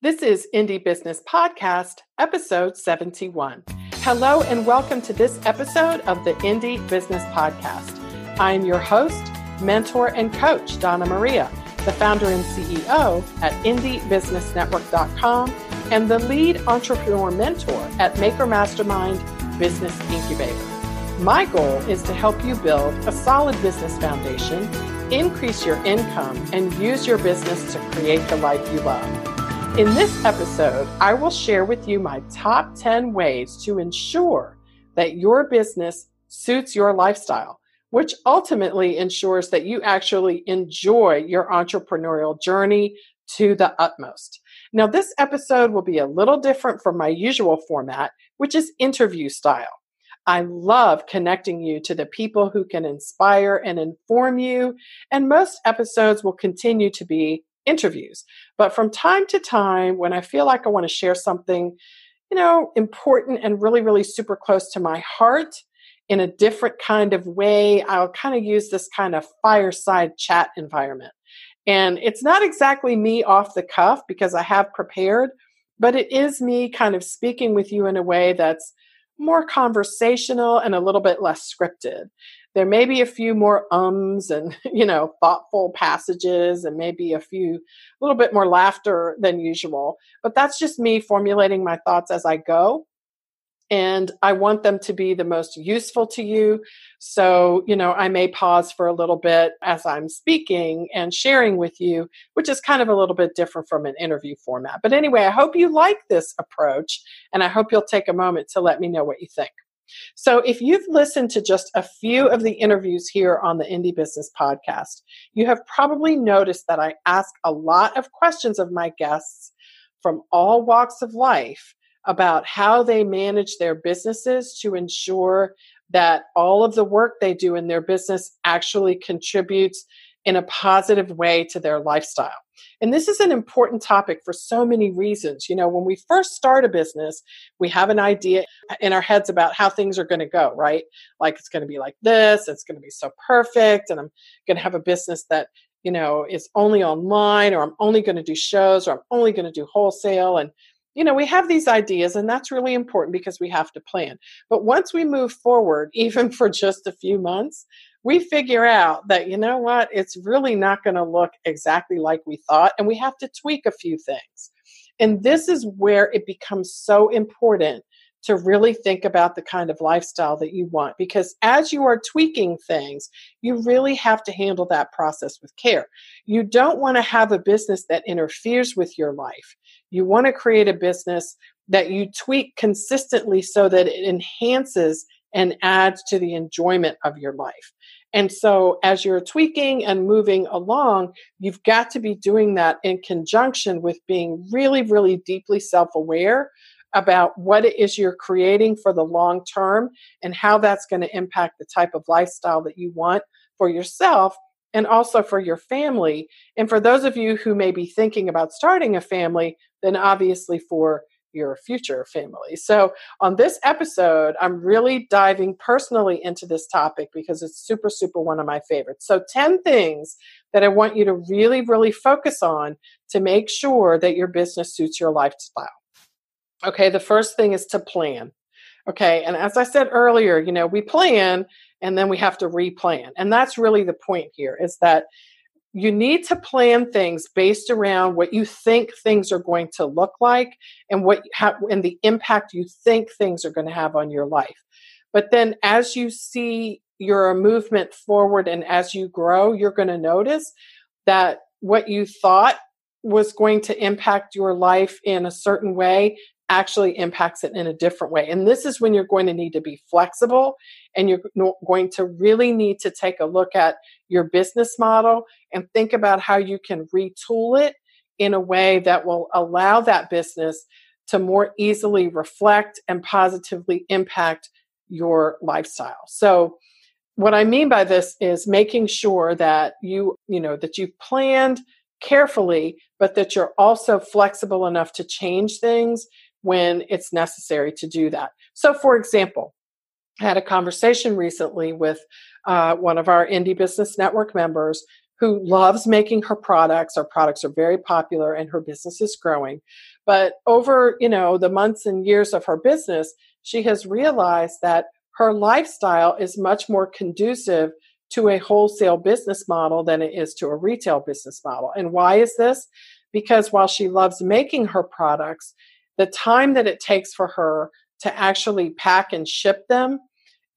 This is Indie Business Podcast, episode 71. Hello, and welcome to this episode of the Indie Business Podcast. I'm your host, mentor, and coach, Donna Maria, the founder and CEO at IndieBusinessNetwork.com and the lead entrepreneur mentor at Maker Mastermind Business Incubator. My goal is to help you build a solid business foundation, increase your income, and use your business to create the life you love. In this episode, I will share with you my top 10 ways to ensure that your business suits your lifestyle, which ultimately ensures that you actually enjoy your entrepreneurial journey to the utmost. Now, this episode will be a little different from my usual format, which is interview style. I love connecting you to the people who can inspire and inform you, and most episodes will continue to be interviews. But from time to time, when I feel like I want to share something, you know, important and really, really super close to my heart in a different kind of way, I'll kind of use this kind of fireside chat environment. And it's not exactly me off the cuff because I have prepared, but it is me kind of speaking with you in a way that's more conversational and a little bit less scripted. There may be a few more ums and, you know, thoughtful passages and maybe a few, a little bit more laughter than usual. But that's just me formulating my thoughts as I go and I want them to be the most useful to you. So, you know, I may pause for a little bit as I'm speaking and sharing with you, which is kind of a little bit different from an interview format. But anyway, I hope you like this approach and I hope you'll take a moment to let me know what you think. So, if you've listened to just a few of the interviews here on the Indie Business Podcast, you have probably noticed that I ask a lot of questions of my guests from all walks of life about how they manage their businesses to ensure that all of the work they do in their business actually contributes in a positive way to their lifestyle. And this is an important topic for so many reasons. You know, when we first start a business, we have an idea in our heads about how things are going to go, right? Like it's going to be like this, it's going to be so perfect, and I'm going to have a business that, you know, is only online, or I'm only going to do shows, or I'm only going to do wholesale. And you know, we have these ideas, and that's really important because we have to plan. But once we move forward, even for just a few months, we figure out that, you know what, it's really not going to look exactly like we thought, and we have to tweak a few things. And this is where it becomes so important to really think about the kind of lifestyle that you want because as you are tweaking things, you really have to handle that process with care. You don't want to have a business that interferes with your life. You want to create a business that you tweak consistently so that it enhances and adds to the enjoyment of your life. And so, as you're tweaking and moving along, you've got to be doing that in conjunction with being really, really deeply self aware about what it is you're creating for the long term and how that's going to impact the type of lifestyle that you want for yourself and also for your family. And for those of you who may be thinking about starting a family, then obviously for your future family. So, on this episode, I'm really diving personally into this topic because it's super, super one of my favorites. So, 10 things that I want you to really, really focus on to make sure that your business suits your lifestyle. Okay, the first thing is to plan. Okay, and as I said earlier, you know, we plan and then we have to replan. And that's really the point here is that you need to plan things based around what you think things are going to look like and what how, and the impact you think things are going to have on your life. But then as you see your movement forward and as you grow, you're going to notice that what you thought was going to impact your life in a certain way actually impacts it in a different way. And this is when you're going to need to be flexible and you're going to really need to take a look at your business model and think about how you can retool it in a way that will allow that business to more easily reflect and positively impact your lifestyle. So what I mean by this is making sure that you, you know, that you've planned carefully, but that you're also flexible enough to change things when it's necessary to do that. So, for example, I had a conversation recently with uh, one of our Indie Business Network members who loves making her products. Our products are very popular and her business is growing. But over, you know, the months and years of her business, she has realized that her lifestyle is much more conducive to a wholesale business model than it is to a retail business model. And why is this? Because while she loves making her products, the time that it takes for her to actually pack and ship them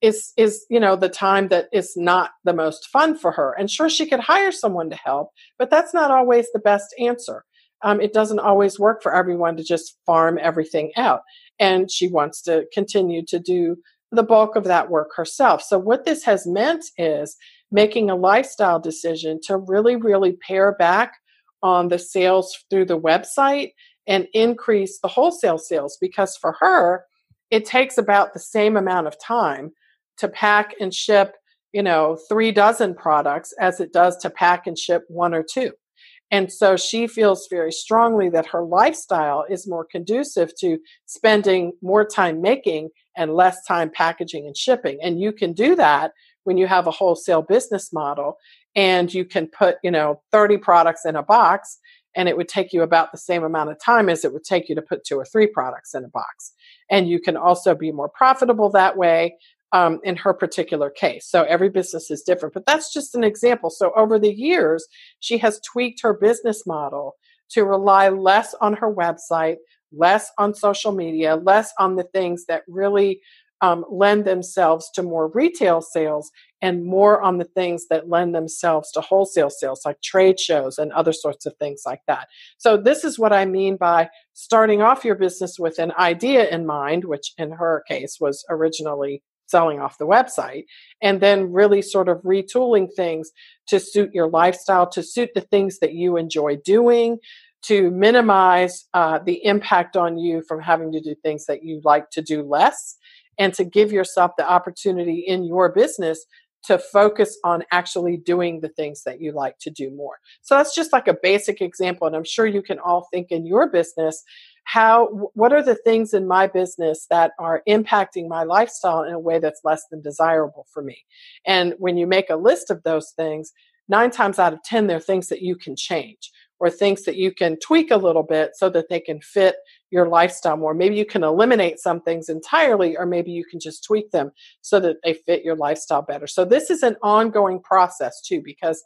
is is you know the time that is not the most fun for her. And sure she could hire someone to help but that's not always the best answer. Um, it doesn't always work for everyone to just farm everything out and she wants to continue to do the bulk of that work herself. So what this has meant is making a lifestyle decision to really really pare back on the sales through the website and increase the wholesale sales because for her it takes about the same amount of time to pack and ship, you know, three dozen products as it does to pack and ship one or two. And so she feels very strongly that her lifestyle is more conducive to spending more time making and less time packaging and shipping. And you can do that when you have a wholesale business model and you can put, you know, 30 products in a box and it would take you about the same amount of time as it would take you to put two or three products in a box. And you can also be more profitable that way um, in her particular case. So every business is different, but that's just an example. So over the years, she has tweaked her business model to rely less on her website, less on social media, less on the things that really um, lend themselves to more retail sales and more on the things that lend themselves to wholesale sales, like trade shows and other sorts of things like that. So, this is what I mean by starting off your business with an idea in mind, which in her case was originally selling off the website, and then really sort of retooling things to suit your lifestyle, to suit the things that you enjoy doing, to minimize uh, the impact on you from having to do things that you like to do less, and to give yourself the opportunity in your business to focus on actually doing the things that you like to do more. So that's just like a basic example. And I'm sure you can all think in your business how what are the things in my business that are impacting my lifestyle in a way that's less than desirable for me and when you make a list of those things nine times out of ten they're things that you can change or things that you can tweak a little bit so that they can fit your lifestyle more. Maybe you can eliminate some things entirely or maybe you can just tweak them so that they fit your lifestyle better. So this is an ongoing process too because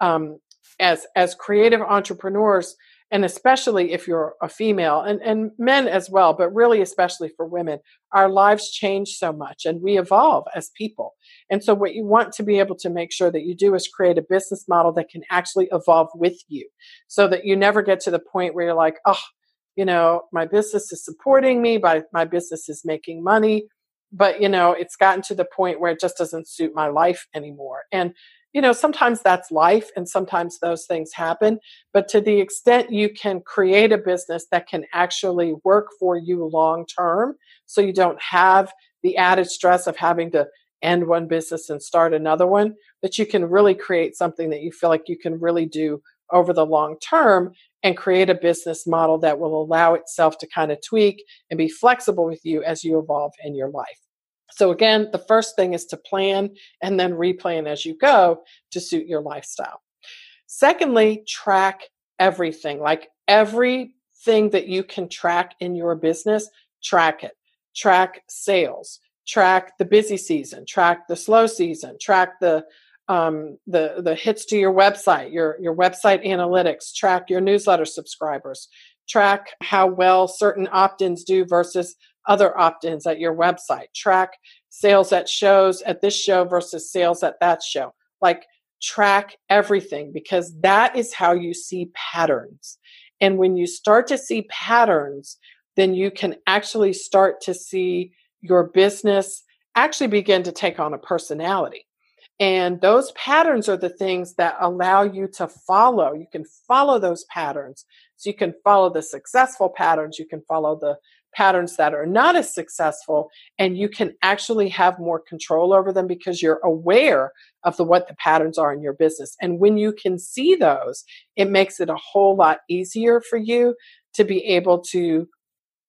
um, as as creative entrepreneurs and especially if you're a female and, and men as well but really especially for women our lives change so much and we evolve as people. And so what you want to be able to make sure that you do is create a business model that can actually evolve with you so that you never get to the point where you're like oh you know my business is supporting me my, my business is making money but you know it's gotten to the point where it just doesn't suit my life anymore and you know, sometimes that's life and sometimes those things happen. But to the extent you can create a business that can actually work for you long term, so you don't have the added stress of having to end one business and start another one, that you can really create something that you feel like you can really do over the long term and create a business model that will allow itself to kind of tweak and be flexible with you as you evolve in your life. So, again, the first thing is to plan and then replan as you go to suit your lifestyle. Secondly, track everything like everything that you can track in your business, track it. Track sales, track the busy season, track the slow season, track the um, the the hits to your website, your your website analytics, track your newsletter subscribers, track how well certain opt-ins do versus other opt ins at your website, track sales at shows at this show versus sales at that show. Like, track everything because that is how you see patterns. And when you start to see patterns, then you can actually start to see your business actually begin to take on a personality. And those patterns are the things that allow you to follow. You can follow those patterns. So you can follow the successful patterns, you can follow the patterns that are not as successful and you can actually have more control over them because you're aware of the what the patterns are in your business and when you can see those it makes it a whole lot easier for you to be able to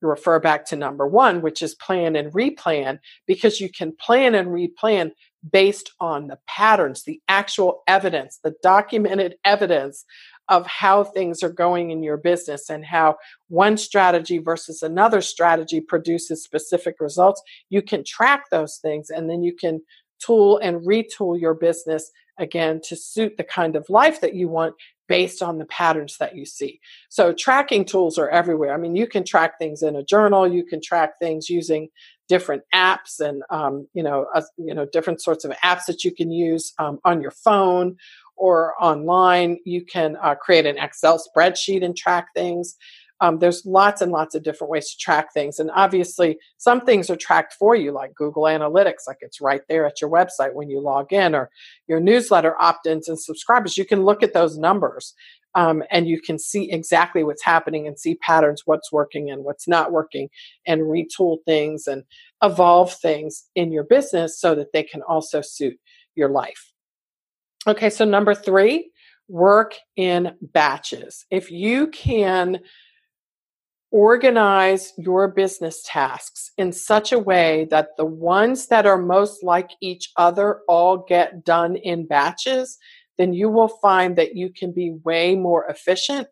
refer back to number 1 which is plan and replan because you can plan and replan based on the patterns, the actual evidence, the documented evidence of how things are going in your business and how one strategy versus another strategy produces specific results. You can track those things and then you can tool and retool your business again to suit the kind of life that you want based on the patterns that you see. So tracking tools are everywhere. I mean, you can track things in a journal, you can track things using different apps and um, you know uh, you know different sorts of apps that you can use um, on your phone or online. You can uh, create an Excel spreadsheet and track things. Um, there's lots and lots of different ways to track things. And obviously, some things are tracked for you, like Google Analytics, like it's right there at your website when you log in, or your newsletter opt ins and subscribers. You can look at those numbers um, and you can see exactly what's happening and see patterns, what's working and what's not working, and retool things and evolve things in your business so that they can also suit your life. Okay, so number three, work in batches. If you can organize your business tasks in such a way that the ones that are most like each other all get done in batches, then you will find that you can be way more efficient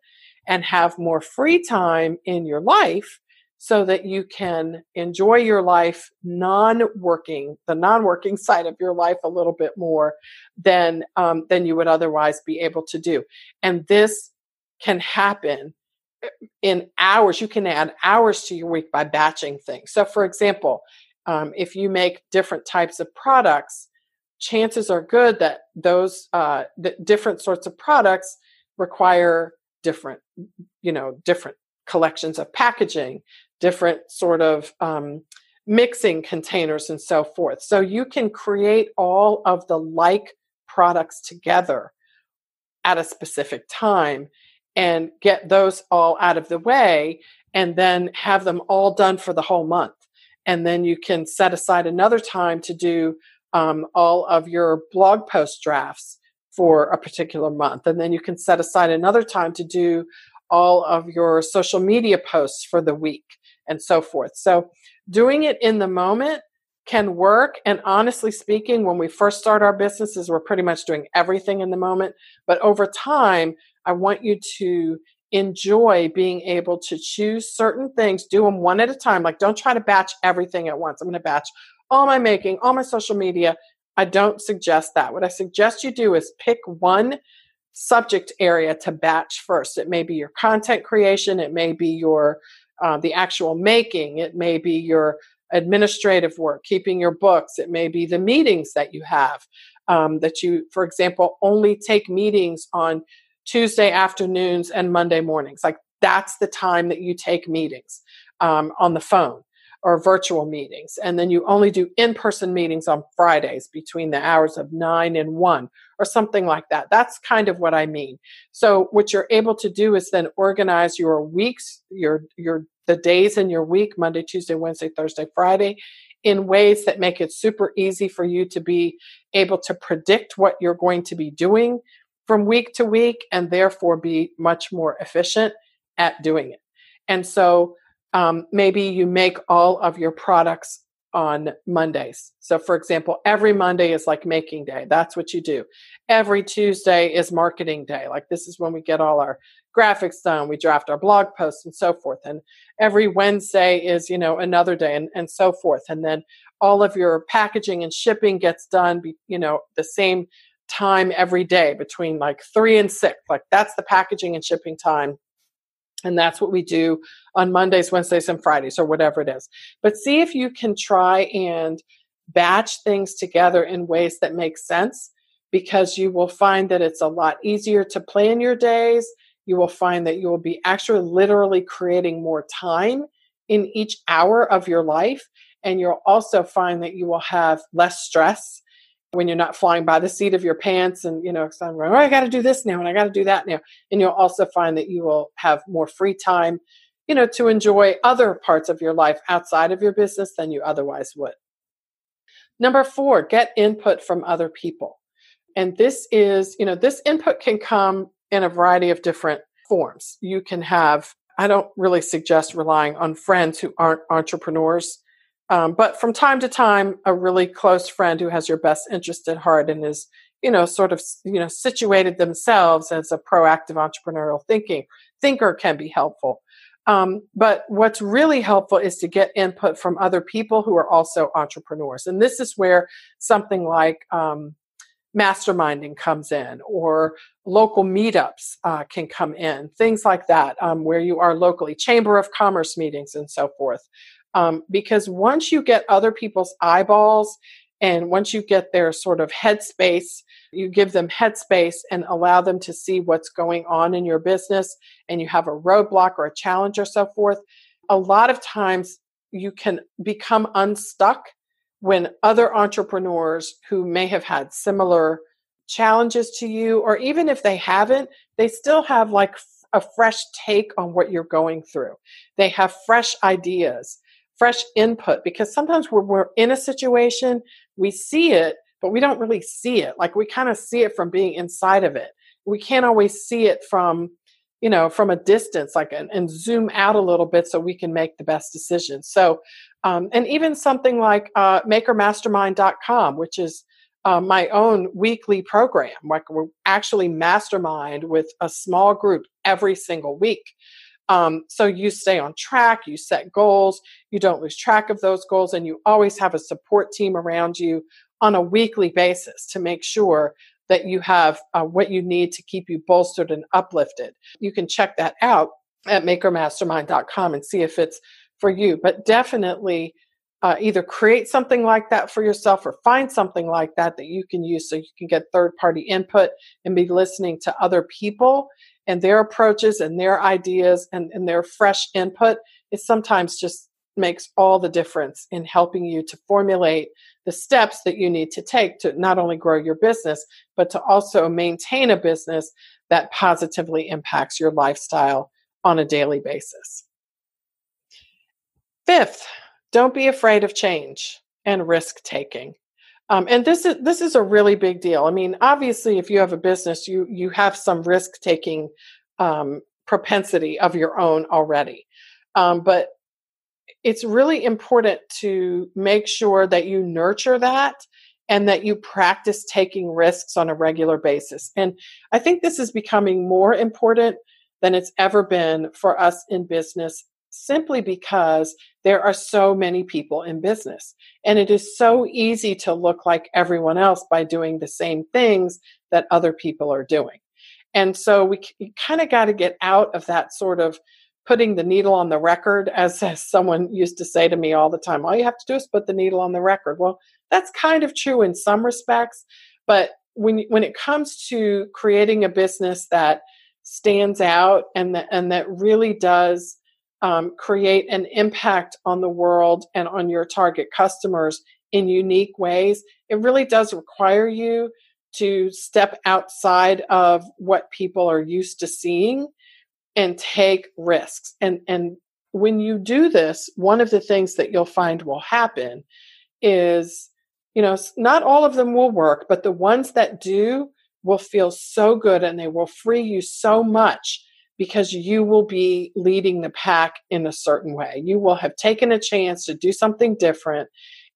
and have more free time in your life so that you can enjoy your life non-working the non-working side of your life a little bit more than um, than you would otherwise be able to do. And this can happen in hours, you can add hours to your week by batching things. So, for example, um, if you make different types of products, chances are good that those uh, the different sorts of products require different, you know, different collections of packaging, different sort of um, mixing containers, and so forth. So you can create all of the like products together at a specific time and get those all out of the way and then have them all done for the whole month. And then you can set aside another time to do um, all of your blog post drafts for a particular month. And then you can set aside another time to do all of your social media posts for the week and so forth. So doing it in the moment can work. And honestly speaking, when we first start our businesses, we're pretty much doing everything in the moment. But over time, I want you to enjoy being able to choose certain things, do them one at a time. Like, don't try to batch everything at once. I'm going to batch all my making, all my social media. I don't suggest that. What I suggest you do is pick one subject area to batch first. It may be your content creation, it may be your uh, the actual making, it may be your administrative work, keeping your books, it may be the meetings that you have. Um, that you, for example, only take meetings on Tuesday afternoons and Monday mornings. Like that's the time that you take meetings um, on the phone or virtual meetings. And then you only do in person meetings on Fridays between the hours of nine and one or something like that. That's kind of what I mean. So what you're able to do is then organize your weeks, your, your, the days in your week, Monday, Tuesday, Wednesday, Thursday, Friday, in ways that make it super easy for you to be able to predict what you're going to be doing from week to week and therefore be much more efficient at doing it. And so um, maybe you make all of your products on Mondays. So, for example, every Monday is like making day. That's what you do. Every Tuesday is marketing day. Like, this is when we get all our graphics done, we draft our blog posts and so forth. And every Wednesday is, you know, another day and, and so forth. And then all of your packaging and shipping gets done, you know, the same time every day between like three and six. Like that's the packaging and shipping time. And that's what we do on Mondays, Wednesdays, and Fridays, or whatever it is. But see if you can try and batch things together in ways that make sense because you will find that it's a lot easier to plan your days. You will find that you will be actually literally creating more time in each hour of your life. And you'll also find that you will have less stress when you're not flying by the seat of your pants and you know going, oh, I got to do this now and I got to do that now, and you'll also find that you will have more free time, you know, to enjoy other parts of your life outside of your business than you otherwise would. Number four, get input from other people, and this is you know this input can come in a variety of different forms. You can have I don't really suggest relying on friends who aren't entrepreneurs Um, but from time to time, a really close friend who has your best interest at heart and is, you know, sort of, you know, situated themselves as a proactive entrepreneurial thinking thinker can be helpful. Um, but what's really helpful is to get input from other people who are also entrepreneurs. And this is where something like um, masterminding comes in or local meetups uh, can come in, things like that, um, where you are locally, chamber of commerce meetings and so forth. Um, because once you get other people's eyeballs and once you get their sort of headspace, you give them headspace and allow them to see what's going on in your business, and you have a roadblock or a challenge or so forth. A lot of times you can become unstuck when other entrepreneurs who may have had similar challenges to you, or even if they haven't, they still have like a fresh take on what you're going through. They have fresh ideas fresh input because sometimes we're, we're in a situation, we see it, but we don't really see it. Like we kind of see it from being inside of it. We can't always see it from, you know, from a distance, like and, and zoom out a little bit so we can make the best decisions. So, um, and even something like uh, makermastermind.com, which is uh, my own weekly program. Like we're actually mastermind with a small group every single week. Um, so you stay on track, you set goals, you don't lose track of those goals, and you always have a support team around you on a weekly basis to make sure that you have uh, what you need to keep you bolstered and uplifted. You can check that out at makermastermind.com and see if it's for you. But definitely uh, either create something like that for yourself or find something like that that you can use so you can get third party input and be listening to other people and their approaches and their ideas and, and their fresh input it sometimes just makes all the difference in helping you to formulate the steps that you need to take to not only grow your business but to also maintain a business that positively impacts your lifestyle on a daily basis. Fifth don't be afraid of change and risk taking um, and this is this is a really big deal. I mean, obviously, if you have a business, you you have some risk taking um, propensity of your own already, um, but it's really important to make sure that you nurture that and that you practice taking risks on a regular basis. And I think this is becoming more important than it's ever been for us in business simply because there are so many people in business. And it is so easy to look like everyone else by doing the same things that other people are doing. And so we, kind of got to get out of that sort of putting the needle on the record, as, as someone used to say to me all the time, all you have to do is put the needle on the record. Well, that's kind of true in some respects, but when when it comes to creating a business that stands out and that and that really does um, create an impact on the world and on your target customers in unique ways, it really does require you to step outside of what people are used to seeing and take risks. And, and when you do this, one of the things that you'll find will happen is, you know, not all of them will work, but the ones that do will feel so good and they will free you so much because you will be leading the pack in a certain way. You will have taken a chance to do something different.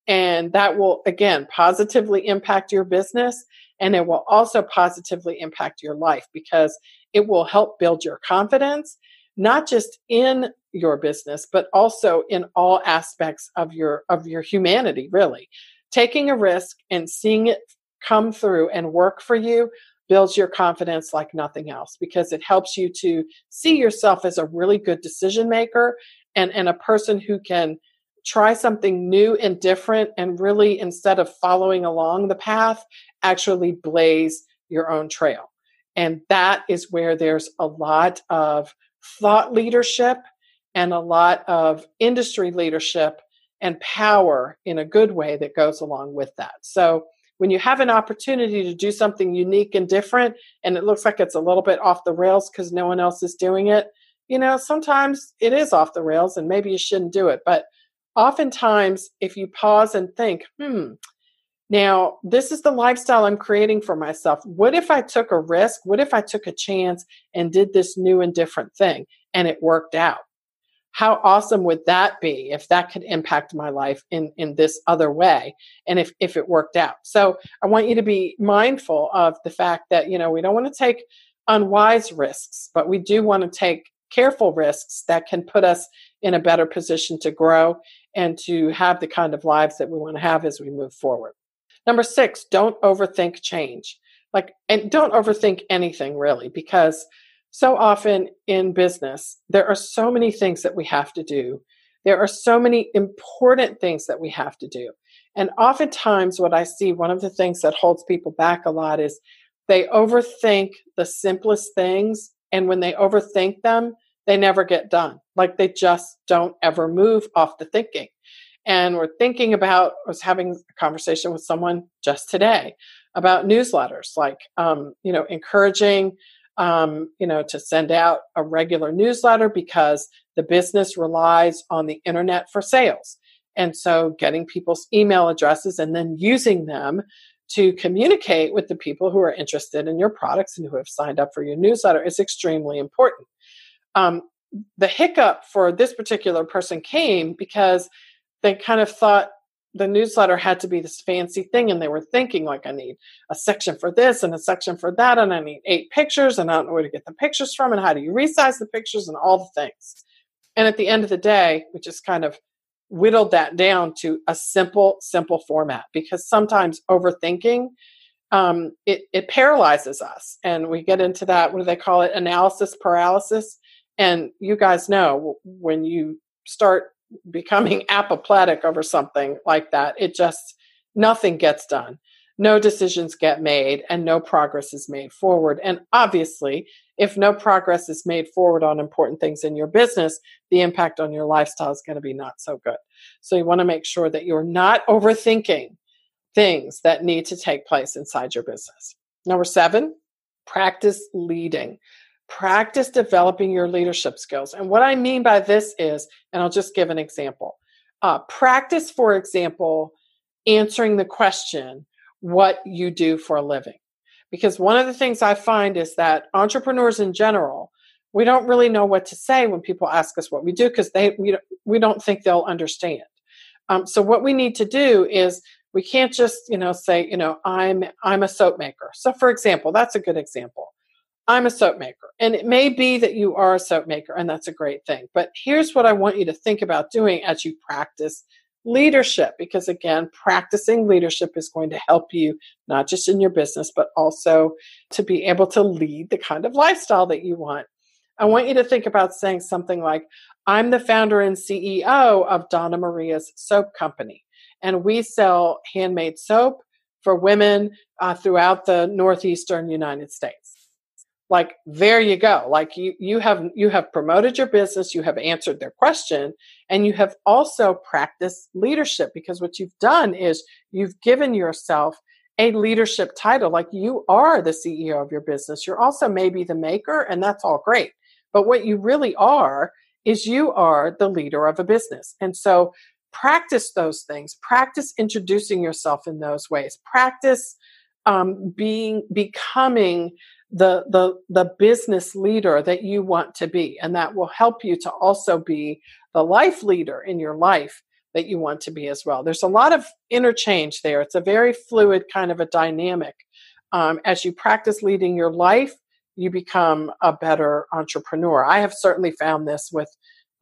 And that will, again, positively impact your business. And it will also positively impact your life because it will help build your confidence, not just in your business, but also in all aspects of your, of your humanity, really. Taking a risk and seeing it come through and work for you builds your confidence like nothing else because it helps you to see yourself as a really good decision maker and, and a person who can try something new and different and really instead of following along the path actually blaze your own trail. And that is where there's a lot of thought leadership and a lot of industry leadership and power in a good way that goes along with that. So when you have an opportunity to do something unique and different and it looks like it's a little bit off the rails because no one else is doing it, you know, sometimes it is off the rails and maybe you shouldn't do it. But oftentimes, if you pause and think, hmm, now this is the lifestyle I'm creating for myself. What if I took a risk? What if I took a chance and did this new and different thing and it worked out? How awesome would that be if that could impact my life in in this other way? And if if it worked out. So i want you to be mindful of the fact that you know we don't want to take unwise risks but we do want to take careful risks that can put us in a better position to grow and to have the kind of lives that we want to have as we move forward. Number 6 don't overthink change. Like and don't overthink anything really because so often in business, there are so many things that we have to do. There are so many important things that we have to do. And oftentimes, what I see, one of the things that holds people back a lot is they overthink the simplest things. And when they overthink them, they never get done. Like they just don't ever move off the thinking. And we're thinking about, I was having a conversation with someone just today about newsletters, like, um, you know, encouraging um, you know, to send out a regular newsletter because the business relies on the internet for sales. And so getting people's email addresses and then using them to communicate with the people who are interested in your products and who have signed up for your newsletter is extremely important. Um, the hiccup for this particular person came because they kind of thought the newsletter had to be this fancy thing and they were thinking like i need a section for this and a section for that and i need eight pictures and i don't know where to get the pictures from and how do you resize the pictures and all the things. And at the end of the day we just kind of whittled that down to a simple simple format because sometimes overthinking um, it, it paralyzes us and we get into that what do they call it analysis paralysis and you guys know when you start becoming apoplectic over something like that, it just nothing gets done. No decisions get made and no progress is made forward. And obviously, if no progress is made forward on important things in your business, the impact on your lifestyle is going to be not so good. So you want to make sure that you're not overthinking things that need to take place inside your business. Number seven, practice leading practice developing your leadership skills. And what I mean by this is, and I'll just give an example uh, practice, for example, answering the question, what you do for a living. Because one of the things I find is that entrepreneurs in general, we don't really know what to say when people ask us what we do because they we, we don't think they'll understand. Um, so what we need to do is we can't just you know say you know I'm I'm a soap maker. So for example, that's a good example. I'm a soap maker. And it may be that you are a soap maker, and that's a great thing. But here's what I want you to think about doing as you practice leadership, because again, practicing leadership is going to help you not just in your business, but also to be able to lead the kind of lifestyle that you want. I want you to think about saying something like, I'm the founder and CEO of Donna Maria's Soap Company, and we sell handmade soap for women uh, throughout the Northeastern United States like there you go. Like you you have you have promoted your business you have answered their question and you have also practiced leadership because what you've done is you've given yourself a leadership title. Like you are the CEO of your business. You're also maybe the maker and that's all great. But what you really are is you are the leader of a business. And so practice those things. Practice introducing yourself in those ways. Practice um, being becoming the the the business leader that you want to be. And that will help you to also be the life leader in your life that you want to be as well. There's a lot of interchange there. It's a very fluid kind of a dynamic. Um, as you practice leading your life you become a better entrepreneur. I have certainly found this with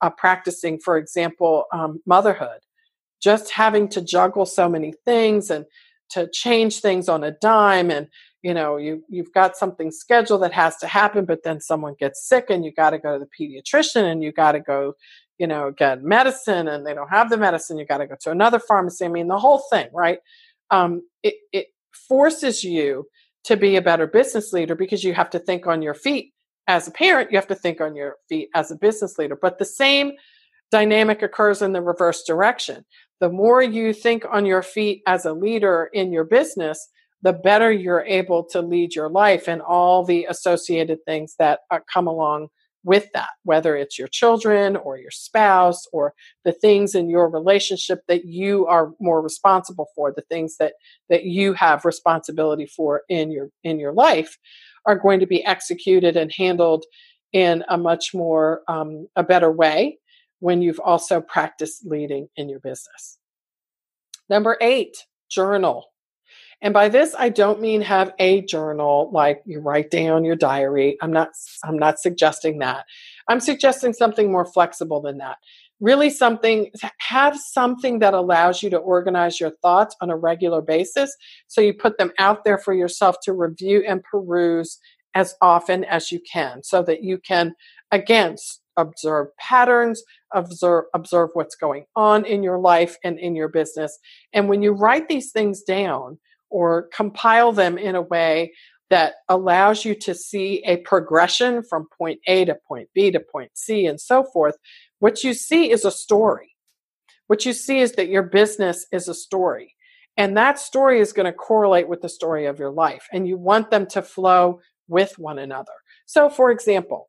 uh, practicing for example um, motherhood. Just having to juggle so many things and to change things on a dime and you know you you've got something scheduled that has to happen but then someone gets sick and you got to go to the pediatrician and you got to go you know get medicine and they don't have the medicine you got to go to another pharmacy. I mean the whole thing right? Um, it, it forces you to be a better business leader because you have to think on your feet as a parent you have to think on your feet as a business leader. But the same dynamic occurs in the reverse direction. The more you think on your feet as a leader in your business the better you're able to lead your life and all the associated things that uh, come along with that, whether it's your children or your spouse or the things in your relationship that you are more responsible for, the things that that you have responsibility for in your in your life are going to be executed and handled in a much more um, a better way when you've also practiced leading in your business. Number eight, journal. And by this, I don't mean have a journal like you write down your diary. I'm not, I'm not suggesting that. I'm suggesting something more flexible than that. Really something, have something that allows you to organize your thoughts on a regular basis. So you put them out there for yourself to review and peruse as often as you can so that you can, again, observe patterns, observe, observe what's going on in your life and in your business. And when you write these things down or compile them in a way that allows you to see a progression from point A to point B to point C and so forth, what you see is a story. What you see is that your business is a story. And that story is going to correlate with the story of your life. And you want them to flow with one another. So, for example,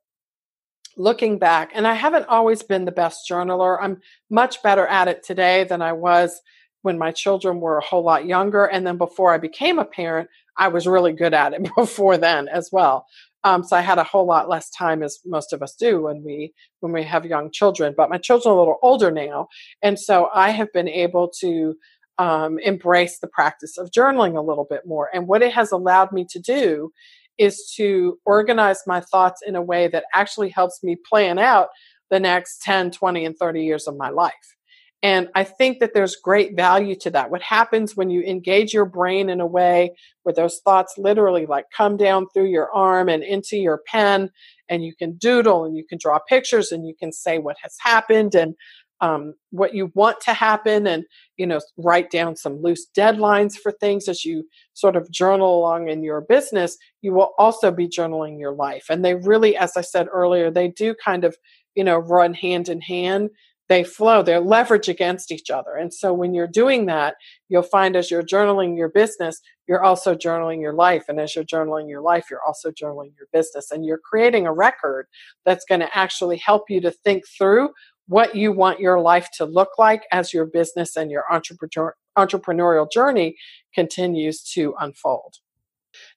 looking back, and I haven't always been the best journaler, I'm much better at it today than I was when my children were a whole lot younger. And then before I became a parent, I was really good at it before then as well. Um, so I had a whole lot less time as most of us do when we when we have young children. But my children are a little older now, and so I have been able to um, embrace the practice of journaling a little bit more. And what it has allowed me to do is to organize my thoughts in a way that actually helps me plan out the next 10, 20, and 30 years of my life. And I think that there's great value to that. What happens when you engage your brain in a way where those thoughts literally like come down through your arm and into your pen, and you can doodle and you can draw pictures and you can say what has happened and um, what you want to happen and you know write down some loose deadlines for things as you sort of journal along in your business you will also be journaling your life and they really as i said earlier they do kind of you know run hand in hand they flow they're leverage against each other. And so when you're doing that you'll find as you're journaling your business you're also journaling your life. And as you're journaling your life you're also journaling your business. And you're creating a record that's going to actually help you to think through what you want your life to look like as your business and your entrepreneur, entrepreneurial journey continues to unfold.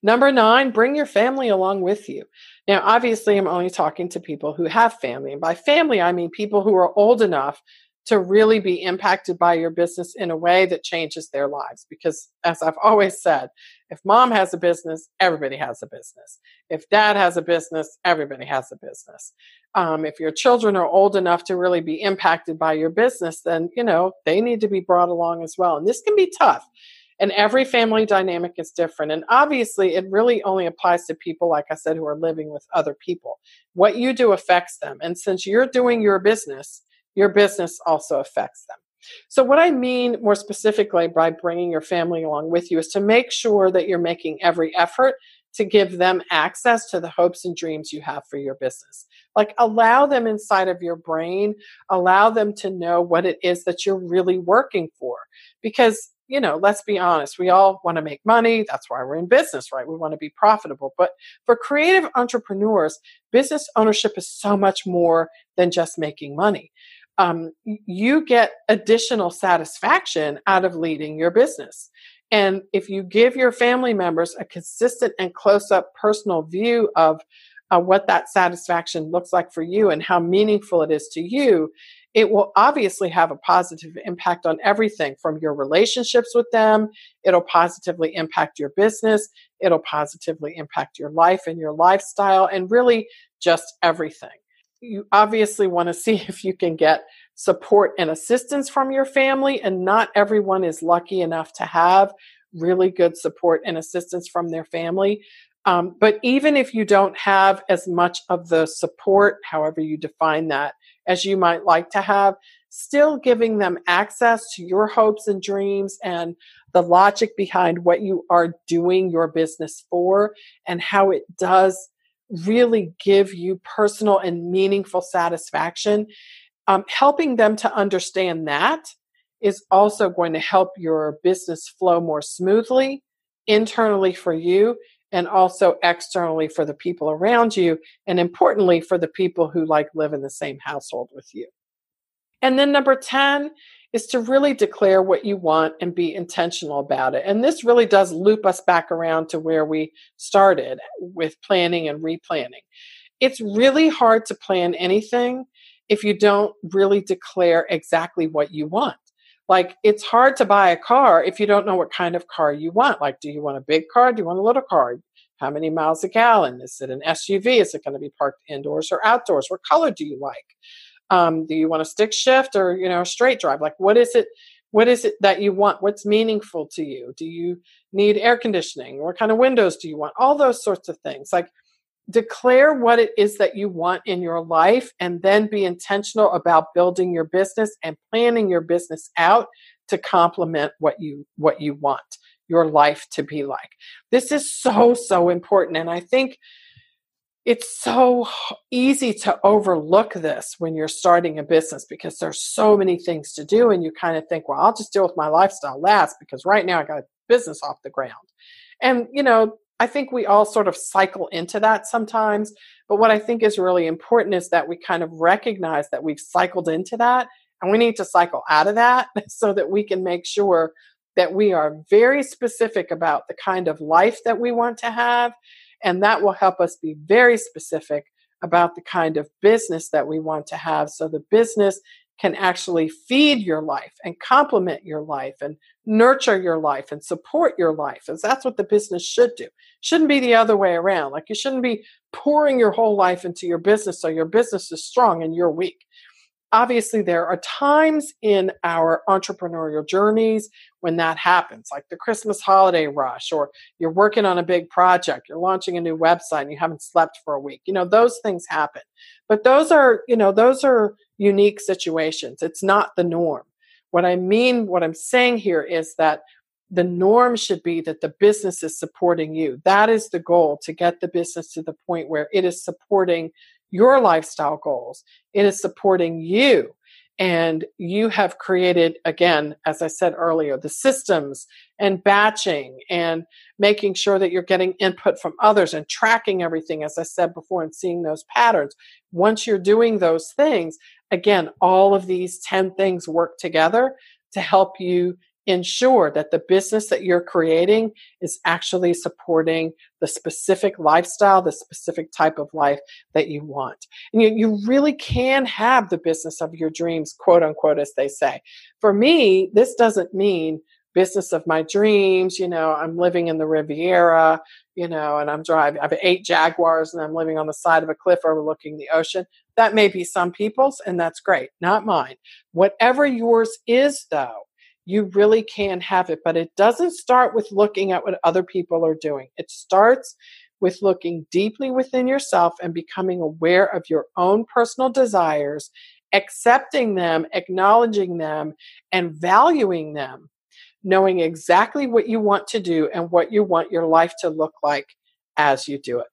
Number nine, bring your family along with you. Now, obviously, I'm only talking to people who have family. And by family, I mean people who are old enough to really be impacted by your business in a way that changes their lives. Because, as I've always said, if mom has a business, everybody has a business. If dad has a business, everybody has a business. Um, if your children are old enough to really be impacted by your business, then, you know, they need to be brought along as well. And this can be tough. And every family dynamic is different. And obviously, it really only applies to people, like I said, who are living with other people. What you do affects them. And since you're doing your business, your business also affects them. So, what I mean more specifically by bringing your family along with you is to make sure that you're making every effort to give them access to the hopes and dreams you have for your business. Like, allow them inside of your brain, allow them to know what it is that you're really working for. Because, you know, let's be honest, we all want to make money. That's why we're in business, right? We want to be profitable. But for creative entrepreneurs, business ownership is so much more than just making money um, you get additional satisfaction out of leading your business. And if you give your family members a consistent and close up personal view of uh, what that satisfaction looks like for you and how meaningful it is to you, it will obviously have a positive impact on everything from your relationships with them. It'll positively impact your business. It'll positively impact your life and your lifestyle and really just everything you obviously want to see if you can get support and assistance from your family, and not everyone is lucky enough to have really good support and assistance from their family. Um, but even if you don't have as much of the support, however you define that, as you might like to have, still giving them access to your hopes and dreams and the logic behind what you are doing your business for and how it does really give you personal and meaningful satisfaction. Um, helping them to understand that is also going to help your business flow more smoothly internally for you and also externally for the people around you and importantly for the people who like live in the same household with you. And then number 10 is to really declare what you want and be intentional about it. And this really does loop us back around to where we started with planning and replanning. It's really hard to plan anything if you don't really declare exactly what you want. Like it's hard to buy a car if you don't know what kind of car you want. Like, do you want a big car? Do you want a little car? How many miles a gallon? Is it an SUV? Is it going to be parked indoors or outdoors? What color do you like? Um, do you want a stick shift or you know a straight drive? Like, what is it? What is it that you want? What's meaningful to you? Do you need air conditioning? What kind of windows do you want? All those sorts of things. Like, declare what it is that you want in your life and then be intentional about building your business and planning your business out to complement what you what you want your life to be like. This is so so important and i think it's so easy to overlook this when you're starting a business because there's so many things to do and you kind of think well i'll just deal with my lifestyle last because right now i got a business off the ground. And you know I think we all sort of cycle into that sometimes. But what I think is really important is that we kind of recognize that we've cycled into that and we need to cycle out of that so that we can make sure that we are very specific about the kind of life that we want to have. And that will help us be very specific about the kind of business that we want to have. So the business can actually feed your life and complement your life and nurture your life and support your life as that's what the business should do. Shouldn't be the other way around like you shouldn't be pouring your whole life into your business so your business is strong and you're weak obviously there are times in our entrepreneurial journeys when that happens like the christmas holiday rush or you're working on a big project you're launching a new website and you haven't slept for a week you know those things happen. But those are you know those are unique situations. It's not the norm. What i mean what i'm saying here is that the norm should be that the business is supporting you. That is the goal to get the business to the point where it is supporting your lifestyle goals. It is supporting you. And you have created, again, as I said earlier, the systems and batching and making sure that you're getting input from others and tracking everything, as I said before, and seeing those patterns. Once you're doing those things, again, all of these 10 things work together to help you ensure that the business that you're creating is actually supporting the specific lifestyle, the specific type of life that you want. And you, you really can have the business of your dreams, quote unquote, as they say. For me, this doesn't mean business of my dreams. You know, I'm living in the Riviera, you know, and I'm driving, I have eight Jaguars and I'm living on the side of a cliff overlooking the ocean. That may be some people's, and that's great, not mine. Whatever yours is, though, you really can have it. But it doesn't start with looking at what other people are doing. It starts with looking deeply within yourself and becoming aware of your own personal desires, accepting them, acknowledging them, and valuing them, knowing exactly what you want to do and what you want your life to look like as you do it.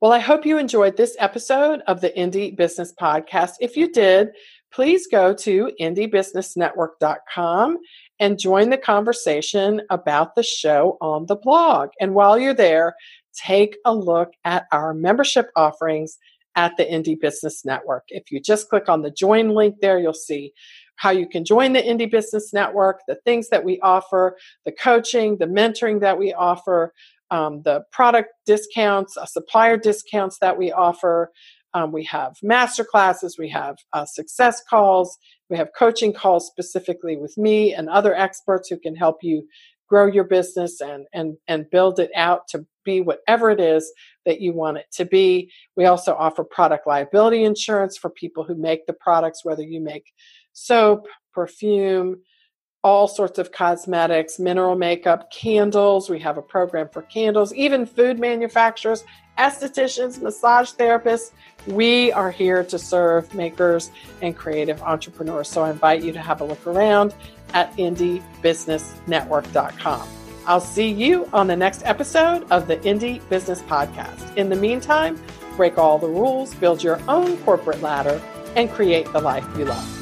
Well, I hope you enjoyed this episode of the Indie Business Podcast. If you did, please go to indiebusinessnetwork.com and join the conversation about the show on the blog. And while you're there, take a look at our membership offerings at the Indie Business Network. If you just click on the join link there, you'll see how you can join the Indie Business Network, the things that we offer, the coaching, the mentoring that we offer, um, the product discounts, uh, supplier discounts that we offer, um, we have master classes, we have uh, success calls, we have coaching calls specifically with me and other experts who can help you grow your business and and and build it out to be whatever it is that you want it to be. We also offer product liability insurance for people who make the products, whether you make soap, perfume, all sorts of cosmetics, mineral makeup, candles. We have a program for candles, even food manufacturers, estheticians, massage therapists. We are here to serve makers and creative entrepreneurs. So I invite you to have a look around at indiebusinessnetwork.com. I'll see you on the next episode of the Indie Business Podcast. In the meantime, break all the rules, build your own corporate ladder, and create the life you love.